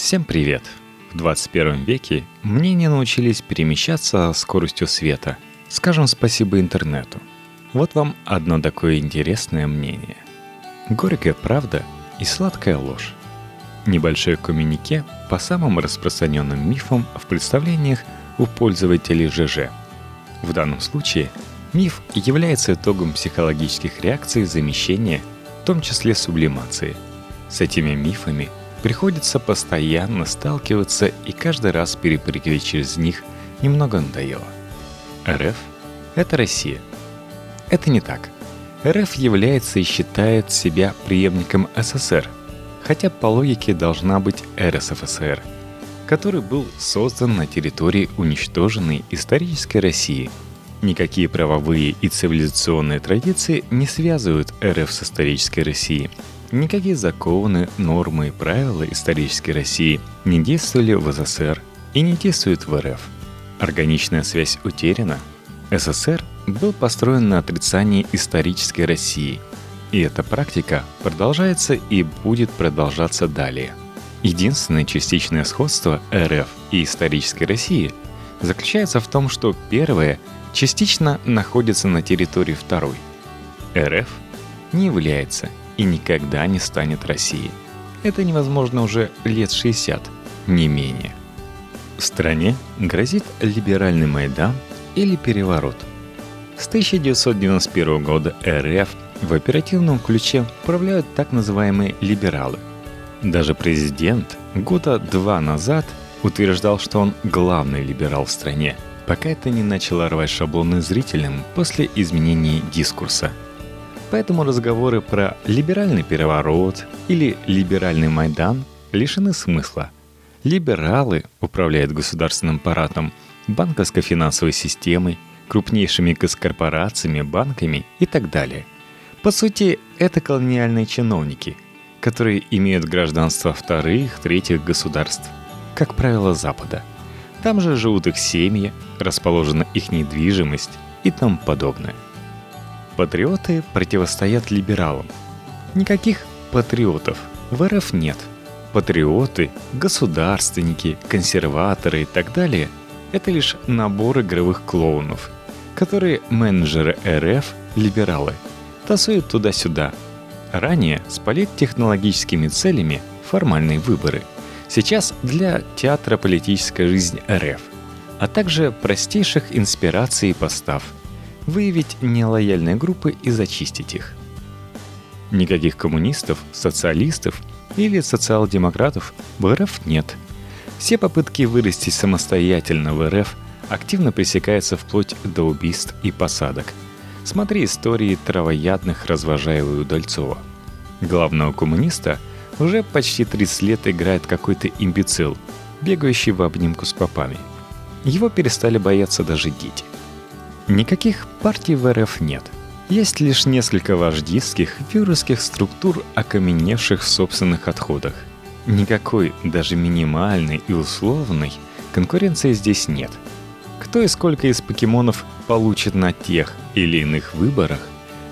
Всем привет! В 21 веке мнения научились перемещаться скоростью света. Скажем спасибо интернету. Вот вам одно такое интересное мнение. Горькая правда и сладкая ложь. Небольшое коммюнике по самым распространенным мифам в представлениях у пользователей ЖЖ. В данном случае миф является итогом психологических реакций замещения, в том числе сублимации. С этими мифами – Приходится постоянно сталкиваться и каждый раз перепрыгивать через них немного надоело. РФ — это Россия. Это не так. РФ является и считает себя преемником СССР, хотя по логике должна быть РСФСР, который был создан на территории уничтоженной исторической России. Никакие правовые и цивилизационные традиции не связывают РФ с исторической Россией – Никакие законы, нормы и правила исторической России не действовали в СССР и не действуют в РФ. Органичная связь утеряна. СССР был построен на отрицании исторической России, и эта практика продолжается и будет продолжаться далее. Единственное частичное сходство РФ и исторической России заключается в том, что первая частично находится на территории второй. РФ не является и никогда не станет Россией. Это невозможно уже лет 60, не менее. В стране грозит либеральный Майдан или переворот. С 1991 года РФ в оперативном ключе управляют так называемые либералы. Даже президент года два назад утверждал, что он главный либерал в стране, пока это не начало рвать шаблоны зрителям после изменений дискурса – Поэтому разговоры про либеральный переворот или либеральный Майдан лишены смысла. Либералы управляют государственным аппаратом, банковско-финансовой системой, крупнейшими госкорпорациями, банками и так далее. По сути, это колониальные чиновники, которые имеют гражданство вторых, третьих государств, как правило, Запада. Там же живут их семьи, расположена их недвижимость и тому подобное – Патриоты противостоят либералам. Никаких патриотов в РФ нет. Патриоты, государственники, консерваторы и так далее – это лишь набор игровых клоунов, которые менеджеры РФ, либералы, тасуют туда-сюда. Ранее с политтехнологическими целями формальные выборы. Сейчас для театра политическая жизнь РФ, а также простейших инспираций и постав – выявить нелояльные группы и зачистить их. Никаких коммунистов, социалистов или социал-демократов в РФ нет. Все попытки вырасти самостоятельно в РФ активно пресекаются вплоть до убийств и посадок. Смотри истории травоядных развожаева и Удальцова. Главного коммуниста уже почти 30 лет играет какой-то имбецил, бегающий в обнимку с попами. Его перестали бояться даже дети. Никаких партий в РФ нет. Есть лишь несколько вождистских вирусских структур, окаменевших в собственных отходах. Никакой, даже минимальной и условной, конкуренции здесь нет. Кто и сколько из покемонов получит на тех или иных выборах,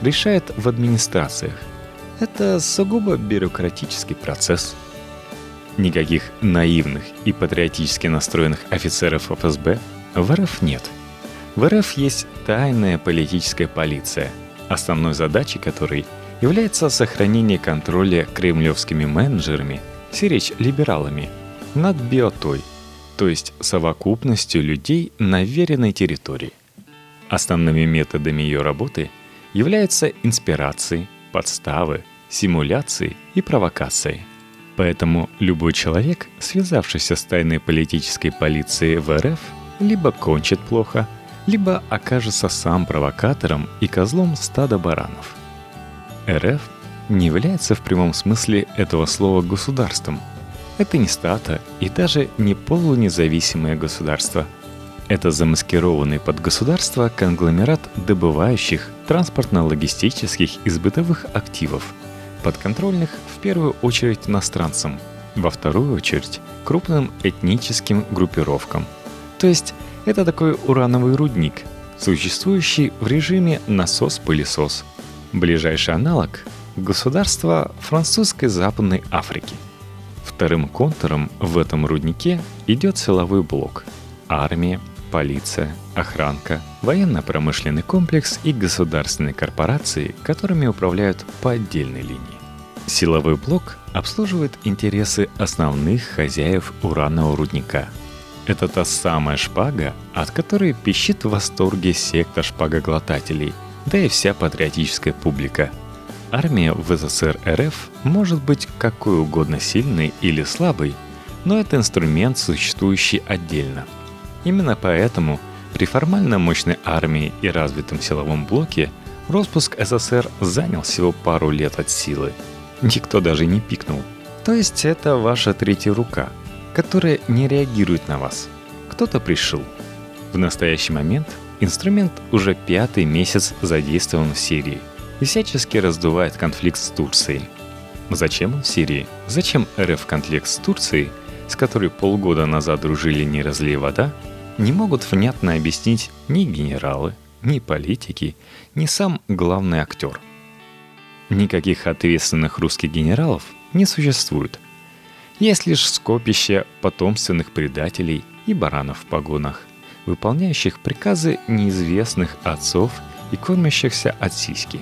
решает в администрациях. Это сугубо бюрократический процесс. Никаких наивных и патриотически настроенных офицеров ФСБ в РФ нет – в РФ есть тайная политическая полиция, основной задачей которой является сохранение контроля кремлевскими менеджерами, сиречь либералами, над биотой, то есть совокупностью людей на веренной территории. Основными методами ее работы являются инспирации, подставы, симуляции и провокации. Поэтому любой человек, связавшийся с тайной политической полицией в РФ, либо кончит плохо – либо окажется сам провокатором и козлом стада баранов. РФ не является в прямом смысле этого слова государством. Это не стата и даже не полунезависимое государство. Это замаскированный под государство конгломерат добывающих, транспортно-логистических и бытовых активов, подконтрольных в первую очередь иностранцам, во вторую очередь крупным этническим группировкам. То есть это такой урановый рудник, существующий в режиме насос-пылесос. Ближайший аналог – государство французской Западной Африки. Вторым контуром в этом руднике идет силовой блок – армия, полиция, охранка, военно-промышленный комплекс и государственные корпорации, которыми управляют по отдельной линии. Силовой блок обслуживает интересы основных хозяев уранового рудника. Это та самая шпага, от которой пищит в восторге секта шпагоглотателей, да и вся патриотическая публика. Армия в СССР РФ может быть какой угодно сильной или слабой, но это инструмент, существующий отдельно – Именно поэтому при формально мощной армии и развитом силовом блоке распуск СССР занял всего пару лет от силы. Никто даже не пикнул. То есть это ваша третья рука, которая не реагирует на вас. Кто-то пришел. В настоящий момент инструмент уже пятый месяц задействован в Сирии и всячески раздувает конфликт с Турцией. Зачем он в Сирии? Зачем РФ конфликт с Турцией – с которой полгода назад дружили «Не разлей вода», не могут внятно объяснить ни генералы, ни политики, ни сам главный актер. Никаких ответственных русских генералов не существует. Есть лишь скопище потомственных предателей и баранов в погонах, выполняющих приказы неизвестных отцов и кормящихся от сиськи.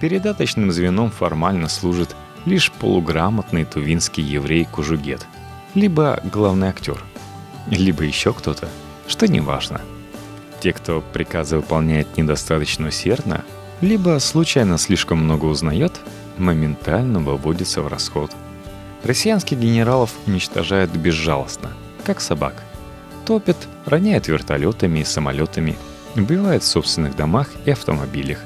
Передаточным звеном формально служит лишь полуграмотный тувинский еврей Кужугет – либо главный актер, либо еще кто-то, что не важно. Те, кто приказы выполняет недостаточно усердно, либо случайно слишком много узнает, моментально выводится в расход. Россиянских генералов уничтожают безжалостно, как собак. Топят, роняют вертолетами и самолетами, убивают в собственных домах и автомобилях.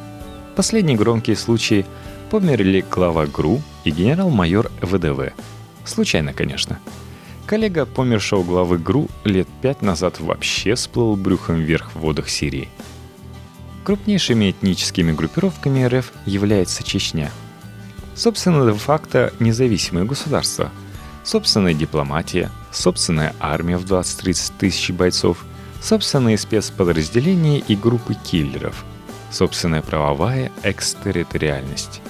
Последние громкие случаи померли глава ГРУ и генерал-майор ВДВ. Случайно, конечно. Коллега помершего главы ГРУ лет пять назад вообще всплыл брюхом вверх в водах Сирии. Крупнейшими этническими группировками РФ является Чечня. Собственно, де-факто независимое государство, собственная дипломатия, собственная армия в 20-30 тысяч бойцов, собственные спецподразделения и группы киллеров, собственная правовая экстерриториальность.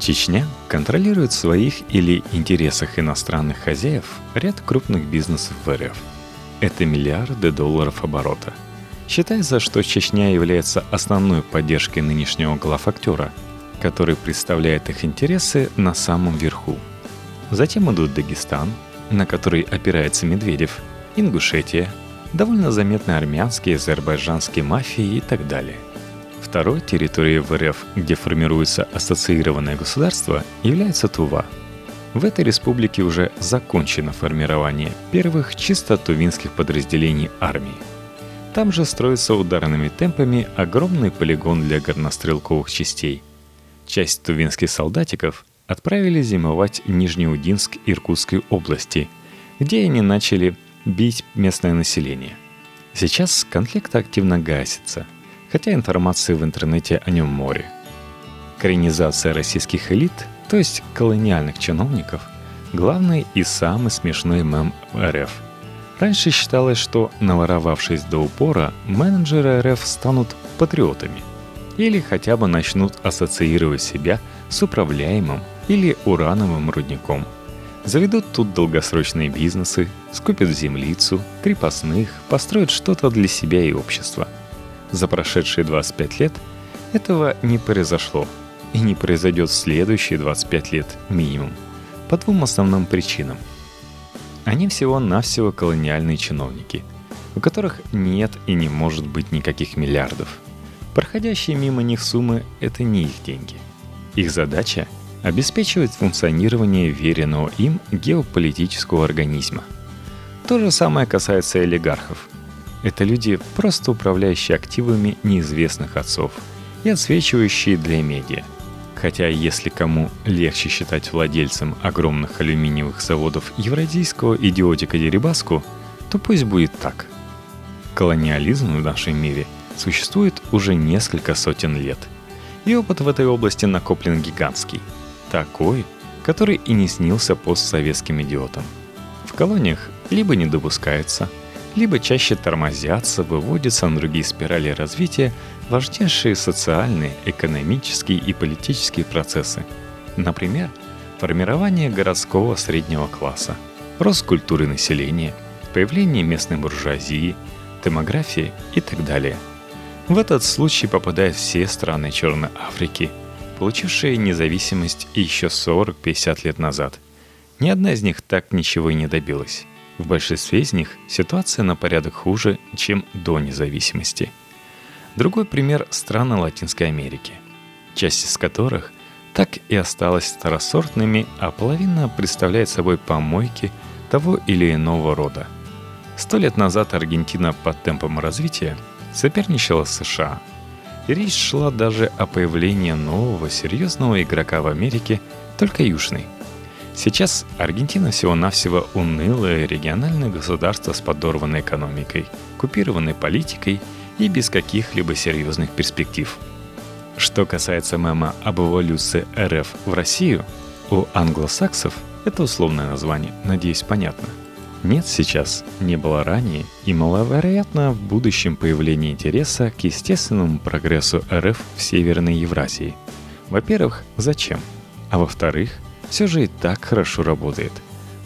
Чечня контролирует своих или интересах иностранных хозяев ряд крупных бизнесов в РФ. Это миллиарды долларов оборота. Считается, что Чечня является основной поддержкой нынешнего главактера, который представляет их интересы на самом верху. Затем идут Дагестан, на который опирается Медведев, Ингушетия, довольно заметные армянские, азербайджанские мафии и так далее – Второй территорией в РФ, где формируется ассоциированное государство, является Тува. В этой республике уже закончено формирование первых чисто тувинских подразделений армии. Там же строится ударными темпами огромный полигон для горнострелковых частей. Часть тувинских солдатиков отправили зимовать в Нижнеудинск Иркутской области, где они начали бить местное население. Сейчас конфликт активно гасится – хотя информации в интернете о нем море. Коренизация российских элит, то есть колониальных чиновников, главный и самый смешной мем РФ. Раньше считалось, что, наворовавшись до упора, менеджеры РФ станут патриотами или хотя бы начнут ассоциировать себя с управляемым или урановым рудником. Заведут тут долгосрочные бизнесы, скупят землицу, крепостных, построят что-то для себя и общества – за прошедшие 25 лет этого не произошло и не произойдет в следующие 25 лет минимум по двум основным причинам. Они всего-навсего колониальные чиновники, у которых нет и не может быть никаких миллиардов. Проходящие мимо них суммы – это не их деньги. Их задача – обеспечивать функционирование веренного им геополитического организма. То же самое касается олигархов – это люди, просто управляющие активами неизвестных отцов и отсвечивающие для медиа. Хотя если кому легче считать владельцем огромных алюминиевых заводов евразийского идиотика Дерибаску, то пусть будет так. Колониализм в нашем мире существует уже несколько сотен лет. И опыт в этой области накоплен гигантский. Такой, который и не снился постсоветским идиотам. В колониях либо не допускается – либо чаще тормозятся, выводятся на другие спирали развития важнейшие социальные, экономические и политические процессы. Например, формирование городского среднего класса, рост культуры населения, появление местной буржуазии, демографии и так далее. В этот случай попадают все страны Черной Африки, получившие независимость еще 40-50 лет назад. Ни одна из них так ничего и не добилась. В большинстве из них ситуация на порядок хуже, чем до независимости. Другой пример – страны Латинской Америки, часть из которых так и осталась второсортными, а половина представляет собой помойки того или иного рода. Сто лет назад Аргентина по темпам развития соперничала США. И речь шла даже о появлении нового серьезного игрока в Америке, только южный. Сейчас Аргентина всего-навсего унылое региональное государство с подорванной экономикой, купированной политикой и без каких-либо серьезных перспектив. Что касается мема об эволюции РФ в Россию, у англосаксов это условное название, надеюсь, понятно. Нет сейчас, не было ранее и маловероятно в будущем появление интереса к естественному прогрессу РФ в Северной Евразии. Во-первых, зачем? А во-вторых, все же и так хорошо работает.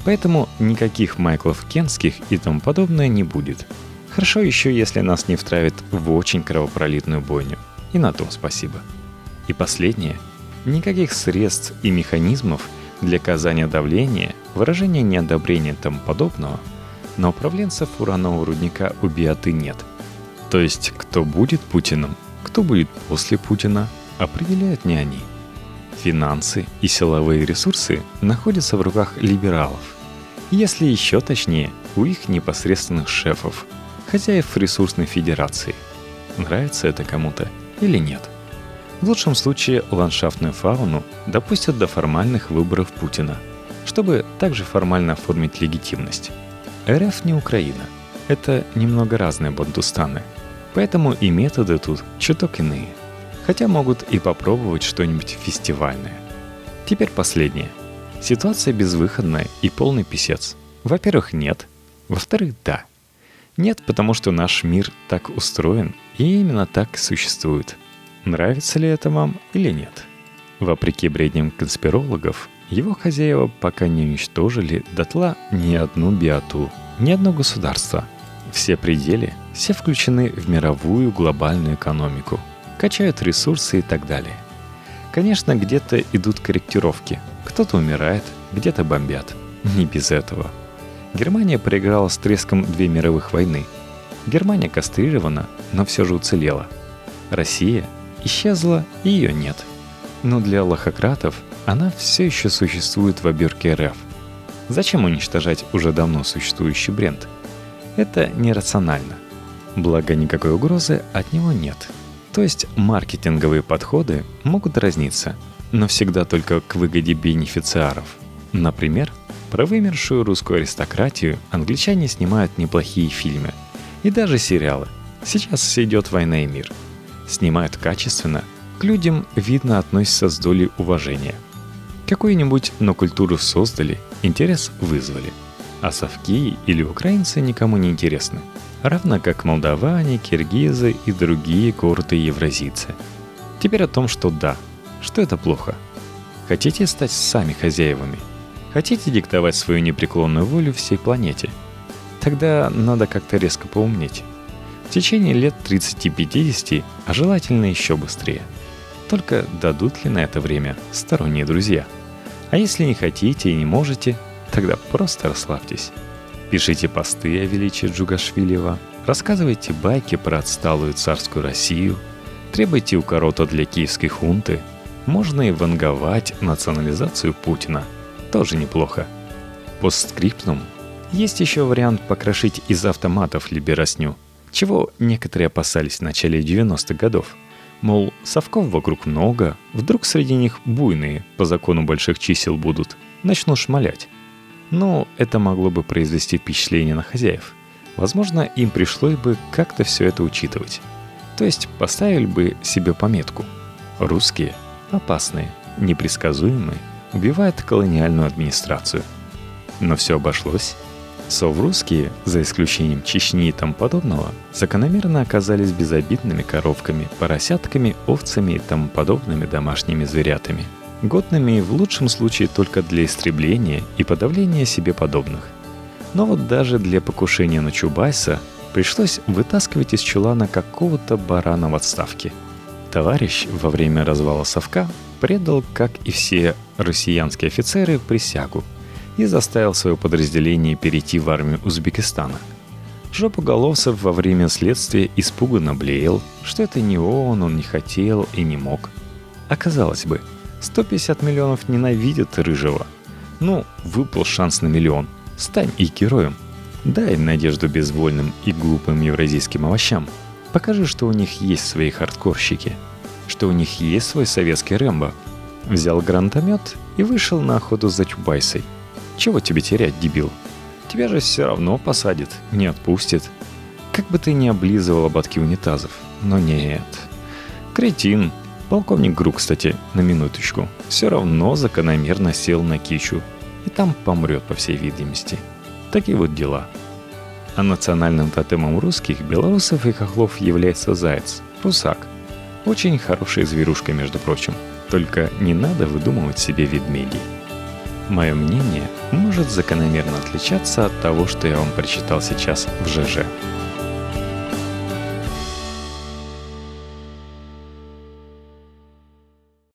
Поэтому никаких Майклов Кенских и тому подобное не будет. Хорошо еще, если нас не втравят в очень кровопролитную бойню. И на том спасибо. И последнее. Никаких средств и механизмов для оказания давления, выражения неодобрения и тому подобного на управленцев уранового рудника у Биаты нет. То есть, кто будет Путиным, кто будет после Путина, определяют не они – Финансы и силовые ресурсы находятся в руках либералов. Если еще точнее, у их непосредственных шефов, хозяев ресурсной федерации. Нравится это кому-то или нет? В лучшем случае ландшафтную фауну допустят до формальных выборов Путина, чтобы также формально оформить легитимность. РФ не Украина. Это немного разные бандустаны. Поэтому и методы тут чуток иные – хотя могут и попробовать что-нибудь фестивальное. Теперь последнее. Ситуация безвыходная и полный писец. Во-первых, нет. Во-вторых, да. Нет, потому что наш мир так устроен и именно так существует. Нравится ли это вам или нет? Вопреки бредням конспирологов, его хозяева пока не уничтожили дотла ни одну биоту, ни одно государство. Все пределы, все включены в мировую глобальную экономику – качают ресурсы и так далее. Конечно, где-то идут корректировки. Кто-то умирает, где-то бомбят. Не без этого. Германия проиграла с треском две мировых войны. Германия кастрирована, но все же уцелела. Россия исчезла, и ее нет. Но для лохократов она все еще существует в оберке РФ. Зачем уничтожать уже давно существующий бренд? Это нерационально. Благо никакой угрозы от него нет. То есть маркетинговые подходы могут разниться, но всегда только к выгоде бенефициаров. Например, про вымершую русскую аристократию англичане снимают неплохие фильмы и даже сериалы. Сейчас идет «Война и мир». Снимают качественно, к людям видно относятся с долей уважения. Какую-нибудь, но культуру создали, интерес вызвали. А совки или украинцы никому не интересны – равно как молдаване, киргизы и другие гордые евразийцы. Теперь о том, что да, что это плохо. Хотите стать сами хозяевами? Хотите диктовать свою непреклонную волю всей планете? Тогда надо как-то резко поумнеть. В течение лет 30-50, а желательно еще быстрее. Только дадут ли на это время сторонние друзья? А если не хотите и не можете, тогда просто расслабьтесь. Пишите посты о величии Джугашвилева, рассказывайте байки про отсталую царскую Россию, требуйте укорота для киевской хунты, можно и ванговать национализацию Путина. Тоже неплохо. Постскриптум. Есть еще вариант покрошить из автоматов либеросню, чего некоторые опасались в начале 90-х годов. Мол, совков вокруг много, вдруг среди них буйные, по закону больших чисел будут, начнут шмалять. Но это могло бы произвести впечатление на хозяев. Возможно, им пришлось бы как-то все это учитывать. То есть поставили бы себе пометку. Русские опасные, непредсказуемые, убивают колониальную администрацию. Но все обошлось. Соврусские, за исключением Чечни и тому подобного, закономерно оказались безобидными коровками, поросятками, овцами и тому подобными домашними зверятами. годными в лучшем случае только для истребления и подавления себе подобных. Но вот даже для покушения на Чубайса пришлось вытаскивать из чулана какого-то барана в отставке. Товарищ во время развала совка предал, как и все россиянские офицеры, присягу и заставил свое подразделение перейти в армию Узбекистана. Жопоголовцев во время следствия испуганно блеял, что это не он, он не хотел и не мог. Оказалось бы, 150 миллионов ненавидят Рыжего. Ну, выпал шанс на миллион. Стань и героем. Дай надежду безвольным и глупым евразийским овощам. Покажи, что у них есть свои хардкорщики. Что у них есть свой советский Рэмбо. Взял гранатомет и вышел на охоту за Чубайсой – чего тебе терять, дебил? Тебя же все равно посадит, не отпустит. Как бы ты ни облизывал ободки унитазов. Но нет. Кретин. Полковник Гру, кстати, на минуточку, все равно закономерно сел на кичу. И там помрет, по всей видимости. Такие вот дела. А национальным тотемом русских, белорусов и хохлов является заяц, русак. Очень хорошая зверушка, между прочим. Только не надо выдумывать себе ведмедей. Мое мнение может закономерно отличаться от того, что я вам прочитал сейчас в ЖЖ.